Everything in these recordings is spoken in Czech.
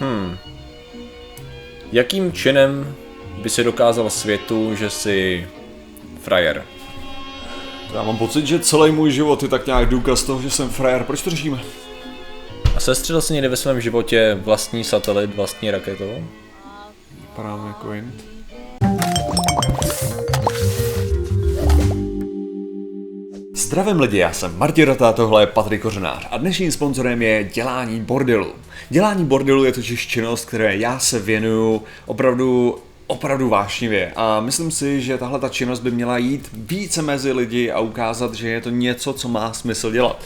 Hmm. Jakým činem by si dokázal světu, že jsi frajer? Já mám pocit, že celý můj život je tak nějak důkaz toho, že jsem frajer. Proč to řešíme? A sestřelil jsi někdy ve svém životě vlastní satelit, vlastní raketou? Vypadám jako. Zdravím lidi, já jsem Martin Rota, tohle je Patrik Kořenář a dnešním sponzorem je dělání bordelu. Dělání bordelu je totiž činnost, které já se věnuju opravdu opravdu vášnivě a myslím si, že tahle ta činnost by měla jít více mezi lidi a ukázat, že je to něco, co má smysl dělat.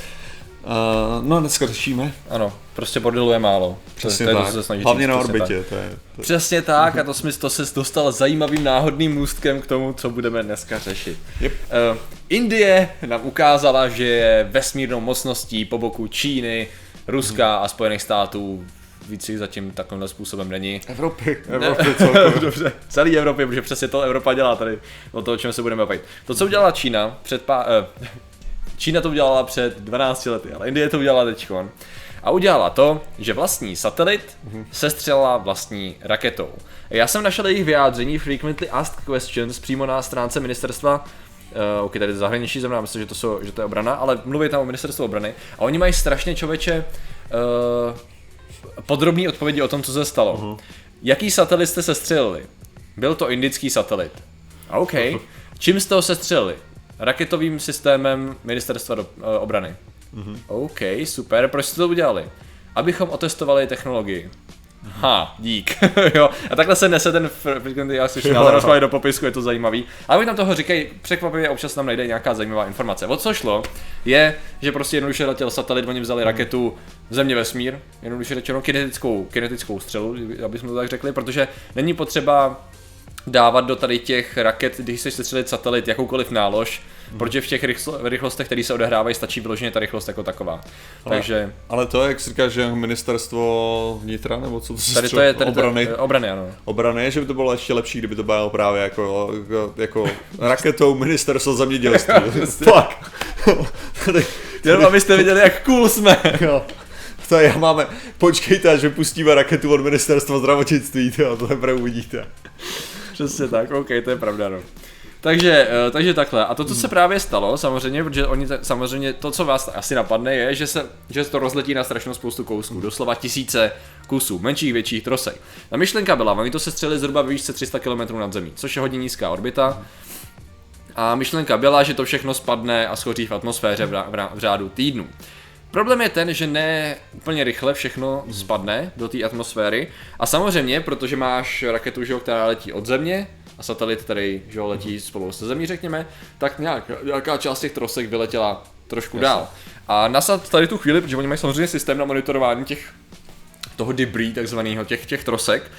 Uh, no dneska řešíme. Ano, prostě bordelu je málo. Přesně to tak. To, co se Hlavně na přesně orbitě. tak. To je, to... Přesně tak a to, jsme, to se dostal zajímavým náhodným můstkem k tomu, co budeme dneska řešit. Yep. Uh, Indie nám ukázala, že je vesmírnou mocností po boku Číny, Ruska a Spojených států. Víc jich zatím takovýmhle způsobem není. Evropy, Evropy celkově. Dobře, celý Evropě, protože přesně to Evropa dělá tady, o to, o čem se budeme bavit. To, co udělala Čína před pá... Eh, Čína to udělala před 12 lety, ale Indie to udělala teďkon. A udělala to, že vlastní satelit sestřelila vlastní raketou. Já jsem našel jejich vyjádření Frequently Asked Questions přímo na stránce ministerstva Uh, ok, tady zahraničí země, myslím, že to, jsou, že to je obrana, ale mluví tam o ministerstvu obrany a oni mají strašně člověče uh, podrobné odpovědi o tom, co se stalo. Uh-huh. Jaký satelit jste sestřelili? Byl to indický satelit. A OK. Čím jste ho sestřelili? Raketovým systémem ministerstva do, uh, obrany. Uh-huh. OK, super. Proč jste to udělali? Abychom otestovali technologii. Ha, dík. jo. A takhle se nese ten frequently já slyším, ale do popisku, je to zajímavý. Ale oni tam toho říkají, překvapivě občas tam najde nějaká zajímavá informace. O co šlo, je, že prostě jednoduše letěl satelit, oni vzali raketu země vesmír, jednoduše řečeno kinetickou, kinetickou střelu, aby jsme to tak řekli, protože není potřeba dávat do tady těch raket, když se střelit satelit, jakoukoliv nálož, hmm. protože v těch rychlo, rychlostech, které se odehrávají, stačí vyloženě ta rychlost jako taková. Ale, Takže ale to, jak jsi říkáš, že ministerstvo vnitra, nebo co to se tady to je tady obrany, To, obrany, ano. obrany, že by to bylo ještě lepší, kdyby to bylo právě jako, jako, jako raketou ministerstvo zemědělství. Fuck! Tady- Jenom abyste viděli, jak cool jsme. jo. To já máme, počkejte, až vypustíme raketu od ministerstva zdravotnictví, to, to teprve uvidíte. Přesně tak, OK, to je pravda, no. Takže, eh, takže takhle. A to, co se právě stalo, samozřejmě, protože oni samozřejmě to, co vás asi napadne, je, že se, že se to rozletí na strašnou spoustu kousků, doslova tisíce kusů, menších, větších trosek. Ta myšlenka byla, oni to se střelili zhruba ve výšce 300 km nad zemí, což je hodně nízká orbita. A myšlenka byla, že to všechno spadne a schoří v atmosféře v, rá- v, rá- v řádu týdnů. Problém je ten, že ne úplně rychle všechno spadne do té atmosféry. A samozřejmě, protože máš raketu, že jo, která letí od země a satelit, který že letí spolu se zemí, řekněme, tak nějak, nějaká část těch trosek vyletěla trošku dál. A NASA tady tu chvíli, protože oni mají samozřejmě systém na monitorování těch toho debris, takzvaného těch, těch trosek,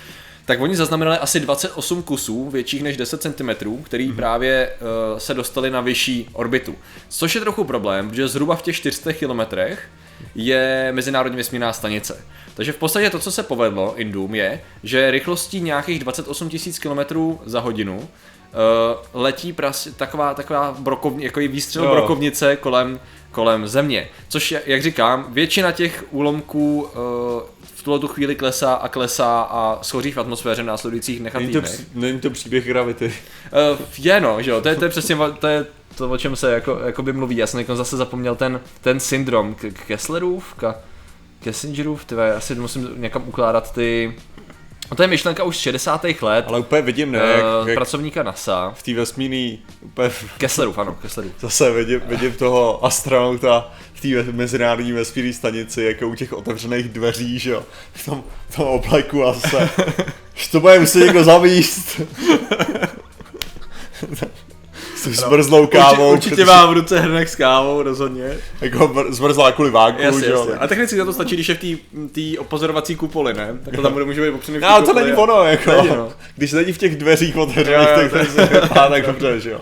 tak oni zaznamenali asi 28 kusů větších než 10 cm, který mm-hmm. právě uh, se dostali na vyšší orbitu. Což je trochu problém, protože zhruba v těch 400 kilometrech je Mezinárodní vesmírná stanice. Takže v podstatě to, co se povedlo Indům, je, že rychlostí nějakých 28 000 km za hodinu uh, letí pras, taková, taková brokovni, jako výstřel Jo. brokovnice kolem, kolem země. Což, je, jak říkám, většina těch úlomků uh, v tuhle tu chvíli klesá a klesá a schoří v atmosféře v následujících nechat Není to, pří- není to příběh gravity. Uh, je no, že jo, to je, to je přesně to, je to, o čem se jako, jako by mluví. Já jsem zase zapomněl ten, ten syndrom K- Kesslerův, Ka- Kessingerův, ty vole, asi musím někam ukládat ty... A to je myšlenka už z 60. let, Ale úplně vidím, ne, uh, jak, jak pracovníka NASA. v té vesmírný, úplně Kesslerův, ano, Kesslerův. zase vidím, vidím toho astronauta v té mezinárodní vesmírné stanici, jako u těch otevřených dveří, že jo, v tom, v tom obleku a zase, že to bude muset někdo zavíst. S tou zmrzlou kávou. určitě, určitě mám v ruce hrnek s kávou, rozhodně. Jako mr- zmrzlá kvůli váku, Jasně, jo. jasně. A technicky za to stačí, když je v té opozorovací kupoli, ne? Tak to tam bude může být opřený v té No, to není ono, jako. Není, no. Když není v těch dveřích otevřených, tak to vypadá tak dobře, že jo.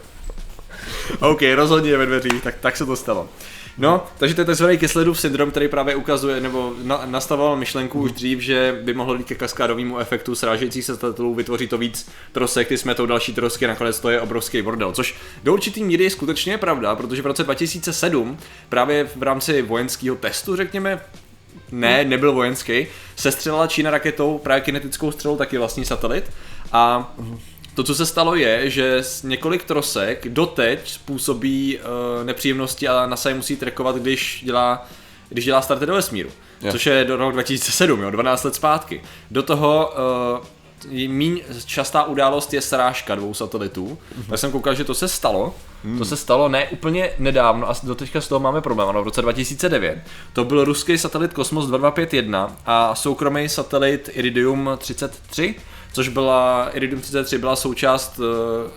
OK, rozhodně je ve dveřích, tak, tak se to stalo. No, takže to je tzv. Kesslerův syndrom, který právě ukazuje, nebo na, nastavoval myšlenku už dřív, že by mohlo dít ke kaskadovému efektu srážejících se satelitů, vytvoří to víc trosek, ty smetou další trosky, nakonec to je obrovský bordel. Což do určitý míry skutečně je pravda, protože v roce 2007 právě v rámci vojenského testu, řekněme, ne, nebyl vojenský, sestřelila Čína raketou právě kinetickou střelou taky vlastní satelit a to, co se stalo, je, že několik trosek doteď způsobí uh, nepříjemnosti a NASA je musí trackovat, když dělá, když dělá starty do vesmíru. Jo. Což je do roku 2007, jo, 12 let zpátky. Do toho uh, míň častá událost je srážka dvou satelitů. Mm-hmm. Tak jsem koukal, že to se stalo. Mm. To se stalo ne úplně nedávno a doteďka z toho máme problém. Ano, v roce 2009. To byl ruský satelit Kosmos 2251 a soukromý satelit Iridium 33 což byla, Iridium 33 byla součást uh,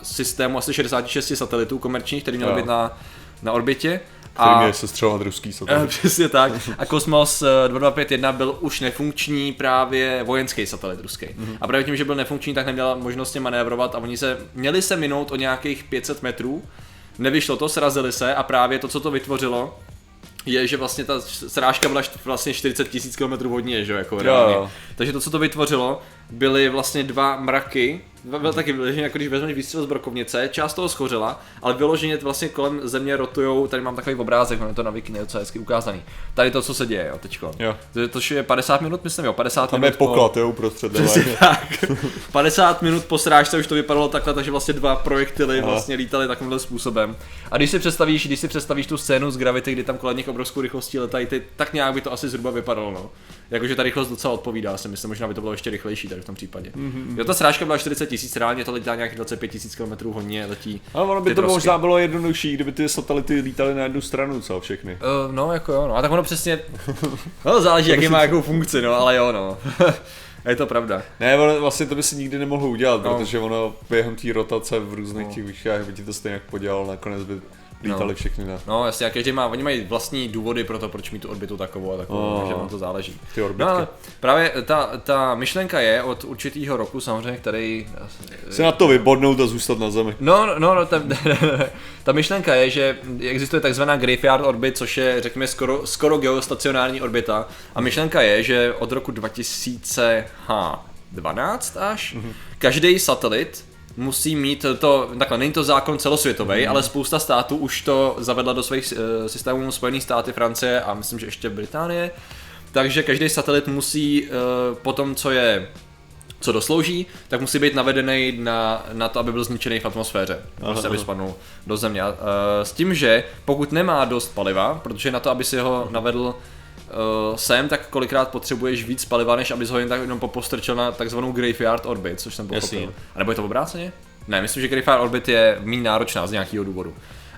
systému asi 66 satelitů komerčních, který měl Jo. být na, na orbitě. Který měl sestřelovat ruský Eh, satelit. Přesně tak. A Kosmos eh, 2251 byl už nefunkční právě vojenský satelit ruský. Mm-hmm. A právě tím, že byl nefunkční, tak neměl možnost je manévrovat a oni se měli se minout o nějakých 500 metrů. Nevyšlo to, srazili se a právě to, co to vytvořilo, je, že vlastně ta srážka byla vlastně 40 tisíc km hodně, že jo, jako reálně. jo. Takže to, co to vytvořilo, byly vlastně dva mraky, byl taky vyloženě, jako když vezmeš výstřel z brokovnice, část toho schořela, ale vyloženě vlastně kolem země rotujou, tady mám takový obrázek, mám to na Wiki, docela hezky ukázaný. Tady to, co se děje, jo, teďko. Jo. To, to je 50 minut, myslím, jo, 50 Tam minut je poklad, jo, uprostřed. Tak. 50 minut po srážce už to vypadalo takhle, takže vlastně dva projektily Aha. vlastně lítaly takovýmhle způsobem. A když si představíš, když si představíš tu scénu z Gravity, kdy tam kolem nich obrovskou rychlostí letají, ty, tak nějak by to asi zhruba vypadalo, no. Jakože ta rychlost docela odpovídá, si myslím, možná by to bylo ještě rychlejší tady v tom případě. Mm-hmm. Jo, ta srážka byla 40 tisíc, reálně to letí nějakých 25 tisíc km hodně letí. Ale ono by to trosky. možná bylo jednodušší, kdyby ty satelity lítaly na jednu stranu, co všechny. Uh, no, jako jo, no. A tak ono přesně, no záleží, jaký má jakou funkci, no, ale jo, no. je to pravda. Ne, ono, vlastně to by si nikdy nemohl udělat, No. protože ono během té rotace v různých No. těch výškách by ti to stejně podělalo, nakonec by lítali No. všechny na No jasně, a každý má, oni mají vlastní důvody pro to, proč mít tu orbitu takovou a takovou, Oh. takže vám to záleží. ty orbitky. No ale právě ta, ta myšlenka je od určitého roku samozřejmě, který... Se na to vybodnout a zůstat na zemi. No, no, no, ta, ta myšlenka je, že existuje takzvaná graveyard orbit, což je, řekněme, skoro, skoro geostacionární orbita. A myšlenka je, že od roku 2012 až Mhm. každý satelit musí mít to, takhle, není to zákon celosvětový, Mhm. ale spousta států už to zavedla do svých uh, systémů Spojených státy, Francie a myslím, že ještě Británie. Takže každý satelit musí uh, po tom, co je co doslouží, tak musí být navedený na, na to, aby byl zničený v atmosféře. Prostě, aby aha. spadnul do země. Eh, s tím, že pokud nemá dost paliva, protože na to, aby si ho navedl uh, sem, tak kolikrát potřebuješ víc paliva, než abys ho jen tak jenom popostrčil na takzvanou graveyard orbit, což jsem pochopil. Jasně. A nebo je to obráceně? Ne, myslím, že graveyard orbit je méně náročná z nějakého důvodu.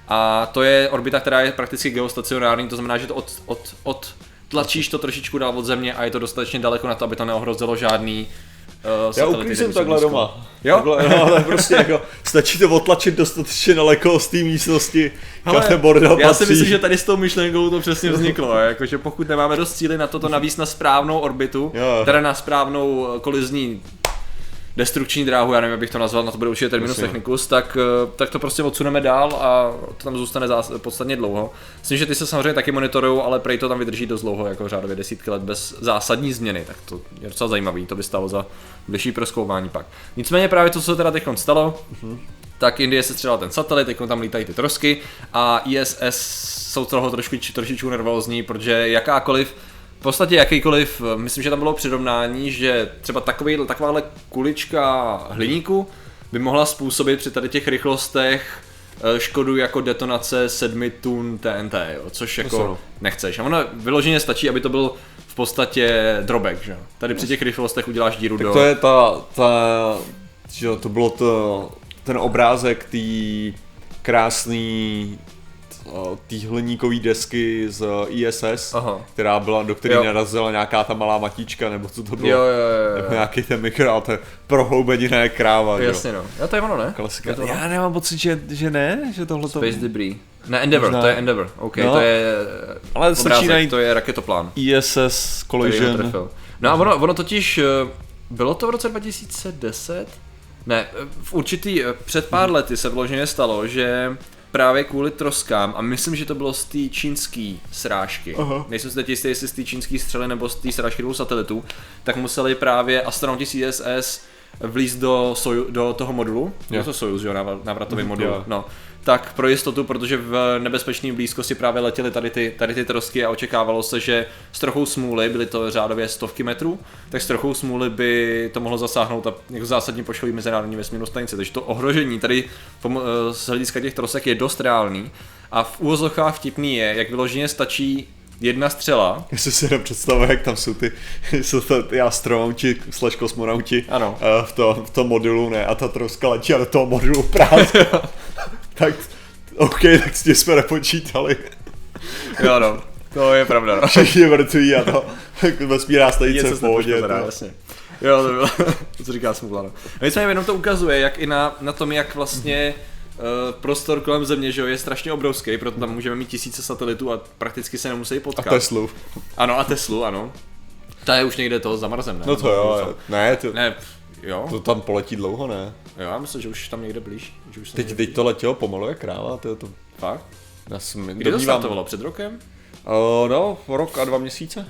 A to je orbita, která je prakticky geostacionární, to znamená, že to od, od, od tlačíš to trošičku dál od země a je to dostatečně daleko na to, aby to neohrozilo žádný uh, Já uklízím takhle doma. Jo? Takhle, no, ale prostě jako, stačí to otlačit dostatečně daleko z té místnosti, kam Hele, ten bordel já si myslím, že tady s tou myšlenkou to přesně vzniklo, jakože pokud nemáme dost síly na to, to navíc na správnou orbitu, Jo. teda na správnou kolizní destrukční dráhu, já nevím, jak bych to nazval, na to bude určitě terminus technicus, tak, eh, tak to prostě odsuneme dál a to tam zůstane zás, podstatně dlouho. Myslím, že ty se samozřejmě taky monitorují, ale prej to tam vydrží dost dlouho, jako řádově desítky let bez zásadní změny, tak to je docela zajímavý, to by stalo za bližší proskoumání pak. Nicméně právě to, co se teda teď stalo, tak Indie se střelila ten satelit, teď tam lítají ty trosky a ISS jsou toho trošku, trošičku nervózní, protože jakákoliv v podstatě jakýkoliv, eh, myslím, že tam bylo přirovnání, že třeba takový, takováhle kulička hliníku by mohla způsobit při tady těch rychlostech eh, škodu jako detonace 7 tun TNT, jo, což jako no. nechceš. A ono vyloženě stačí, aby to byl v podstatě drobek, že. Tady při těch rychlostech uděláš díru Tak do... to je ta, ta že to bylo to, ten obrázek té krásný té hliníkové desky z ISS, Aha. která byla, do které Jo. narazila nějaká ta malá matička, nebo co to bylo, Jo, jo, jo, nebo jo. nějaký ten mikro, to je prohloubenina je kráva, že jo. Jasně no. Jo, to je ono, ne? Klasika. Je to ono. Já nemám pocit, že, že ne, že tohle to... Space debris. Ne, Endeavour, Možná- to je Endeavour, OK, No. to je Ale Ale obrázek, to je raketoplán, ISS Collision. No a ono, ono totiž, eh, bylo to v roce 2010? Ne, eh, v určitý, eh, před pár lety se vloženě stalo, že právě kvůli troskám, a myslím, že to bylo z té čínské srážky, Aha. nejsem si teď jistý, jestli z té čínské střely nebo z té srážky dvou satelitů, tak museli právě astronauti CSS vlízt do, soju, do toho modulu, je to Sojuz, jo, návr- návratový Mhm, modul, jo. no, tak pro jistotu, protože v nebezpečné blízkosti právě letěly tady ty, tady ty trosky a očekávalo se, že s trochou smůly, byly to řádově stovky metrů, tak s trochou smůly by to mohlo zasáhnout a jako zásadně poškodit mezinárodní vesmírnou stanici. Takže to ohrožení tady eh, z hlediska těch trosek je dost reálný. A v úvozovkách vtipný je, jak vyloženě stačí jedna střela. Jestli si nepředstavuje, jak tam jsou ty, jsou to ty astronauti slash kosmonauti Ano. eh, v, to, v tom modulu, ne, a ta troska letí a do toho modulu prázdná. tak, OK, tak s tím jsme nepočítali. Jo no, to je pravda. No. Všichni mrtví a to vesmírná stanice v pohodě. jasně. Jo, to bylo, to co říká smůla, no. no nicméně jenom to ukazuje, jak i na, na tom, jak vlastně uh, prostor kolem Země, že jo, je strašně obrovský, proto tam můžeme mít tisíce satelitů a prakticky se nemusí A potkat. Teslu. Ano, a Teslu, ano. Ta je už někde to zamrzem, ne? No to jo, ne, to, Ne, jo, to tam poletí dlouho, ne? jo, já myslím, že už tam někde blíž. Že už Teď, teď to letělo pomalu jak kráva, to je to... Fakt? Já jsem, Kdy to startovalo? Před rokem? Uh, no, rok a dva měsíce.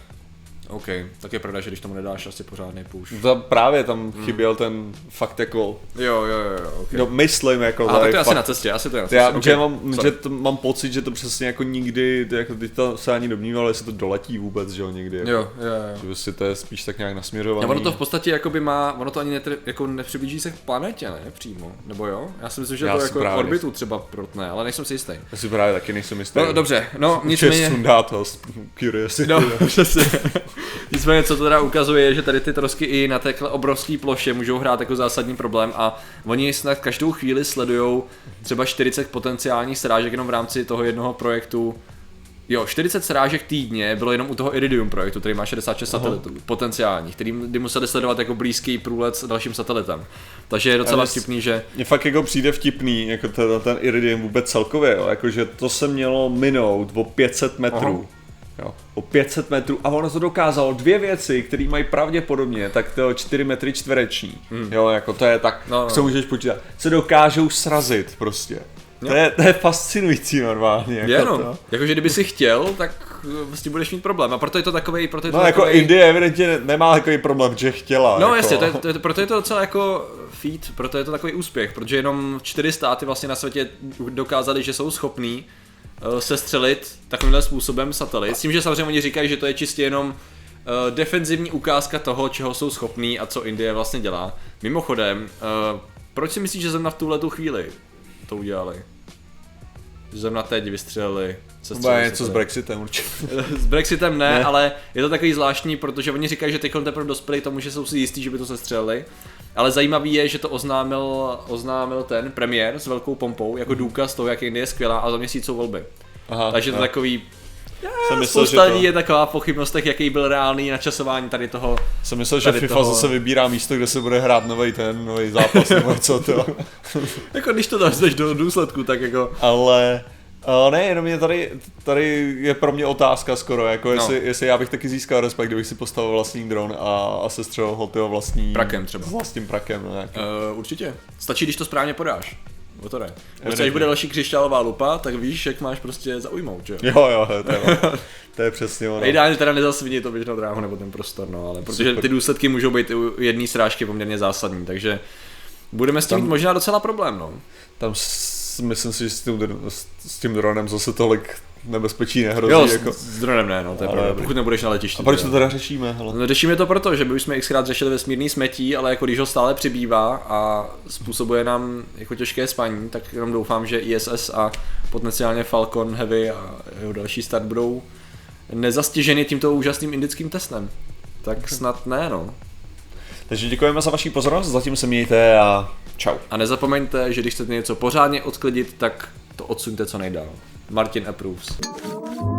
OK, tak je pravda, že když tomu nedáš asi pořádný push. To právě tam chyběl ten fakt jako, Jo, jo, jo, jo, OK. no myslím jako, Aha, tak to je asi fakt- na cestě, asi to je na cestě. Já, OK, že, mám, sorry. že to, mám pocit, že to přesně jako nikdy, jako teď to se ani domníval, jestli to doletí vůbec, že jo, někdy. Jako, Jo, jo, jo. Že prostě to je spíš tak nějak nasměrovaný. A ono to v podstatě jakoby má, ono to ani netr, jako nepřiblíží se k planetě, ne, přímo, nebo jo? Já si myslím, že Já to jako právě orbitu třeba protne, ale nejsem si jistý. Já si právě taky nejsem jistý. No dobře, no Nicméně... sundá to Curiosity. no přesně. nicméně co to teda ukazuje, je, že tady ty trosky i na téhle obrovské ploše můžou hrát jako zásadní problém a oni snad každou chvíli sledují třeba 40 potenciálních srážek jenom v rámci toho jednoho projektu Jo, 40 srážek týdně bylo jenom u toho Iridium projektu, který má 66 satelitů potenciálních, který kdy museli sledovat jako blízký průlet s dalším satelitem. Takže je docela Ale vtipný, že Mně fakt jako přijde vtipný, jako ten, ten Iridium vůbec celkově, jo, jakože to se mělo minout o 500 metrů. Jo, o 500 metrů a ono to dokázalo dvě věci, které mají pravděpodobně tak to 4 metry čtvereční. Hmm. Jo, jako to je tak, No, no, no. co můžeš počítat, se dokážou srazit prostě. To je, to je fascinující normálně. Jako je no, to. jakože kdyby si chtěl, tak eh, vlastně budeš mít problém a proto je to takovej, proto je to No jako takovej... Indie evidentně ne- nemá takový problém, že chtěla. No jako. jasně, to je, to je, proto je to docela jako feat, proto je to takový úspěch, protože jenom čtyři státy vlastně na světě dokázali, že jsou schopní sestřelit takovýmhle způsobem satelit. S tím, že samozřejmě oni říkají, že to je čistě jenom uh, defenzivní ukázka toho, čeho jsou schopní a co Indie vlastně dělá. Mimochodem, uh, proč si myslíš, že zrovna v tuhle tu chvíli to udělali? Zrovna teď vystřelili Třeba je něco s Brexitem určitě. s Brexitem ne, Ne. ale je to takový zvláštní, protože oni říkají, že teď teprve dospěli k tomu, že jsou si jistí, že by to sestřelili. Ale zajímavý je, že to oznámil, oznámil ten premiér s velkou pompou, jako důkaz toho, jak Indie je skvělá a za měsíc jsou volby. Aha, Takže to jo. takový, jsem myslel, že spousta to... lidí je taková v pochybnostech, jaký byl reálný načasování tady toho. Jsem myslel, že FIFA toho- zase vybírá místo, kde se bude hrát nový ten, nový zápas nebo něco to. Jako když to dáš do důsledku, tak jako... Ale Uh, ne, jenom je tady, tady je pro mě otázka skoro, jako jestli, No. jestli já bych taky získal respekt, kdybych si postavil vlastní dron a, a sestřelil ho tyho vlastní... Prakem třeba. S vlastním prakem, no. Uh, určitě. Stačí, když to správně podáš. O to jde. Když až bude další křišťálová lupa, tak víš, jak máš prostě zaujmout, že jo? Jo, jo, to je, to je přesně ono. No. Ideálně teda nezasvinit to běžnou dráhu nebo ten prostor, no, ale protože ty důsledky můžou být u jedné srážky poměrně zásadní, takže budeme s tím Tam- mít možná docela problém, no. Tam s, myslím si, že s tím, s tím dronem zase tolik nebezpečí nehrozí. Jo, jako. s, s dronem ne, no, to je pravda, pokud nebudeš na letišti. A proč to teda. řešíme? Hele? No, řešíme to proto, že by už jsme xkrát řešili vesmírný smetí, ale jako když ho stále přibývá a způsobuje nám jako těžké spaní, tak jenom doufám, že ISS a potenciálně Falcon Heavy a jeho další start budou nezastěženy tímto úžasným indickým testem. Tak snad ne, no. Takže děkujeme za vaši pozornost, zatím se mějte a čau. A nezapomeňte, že když chcete něco pořádně odklidit, tak to odsuňte co nejdál. Martin approves.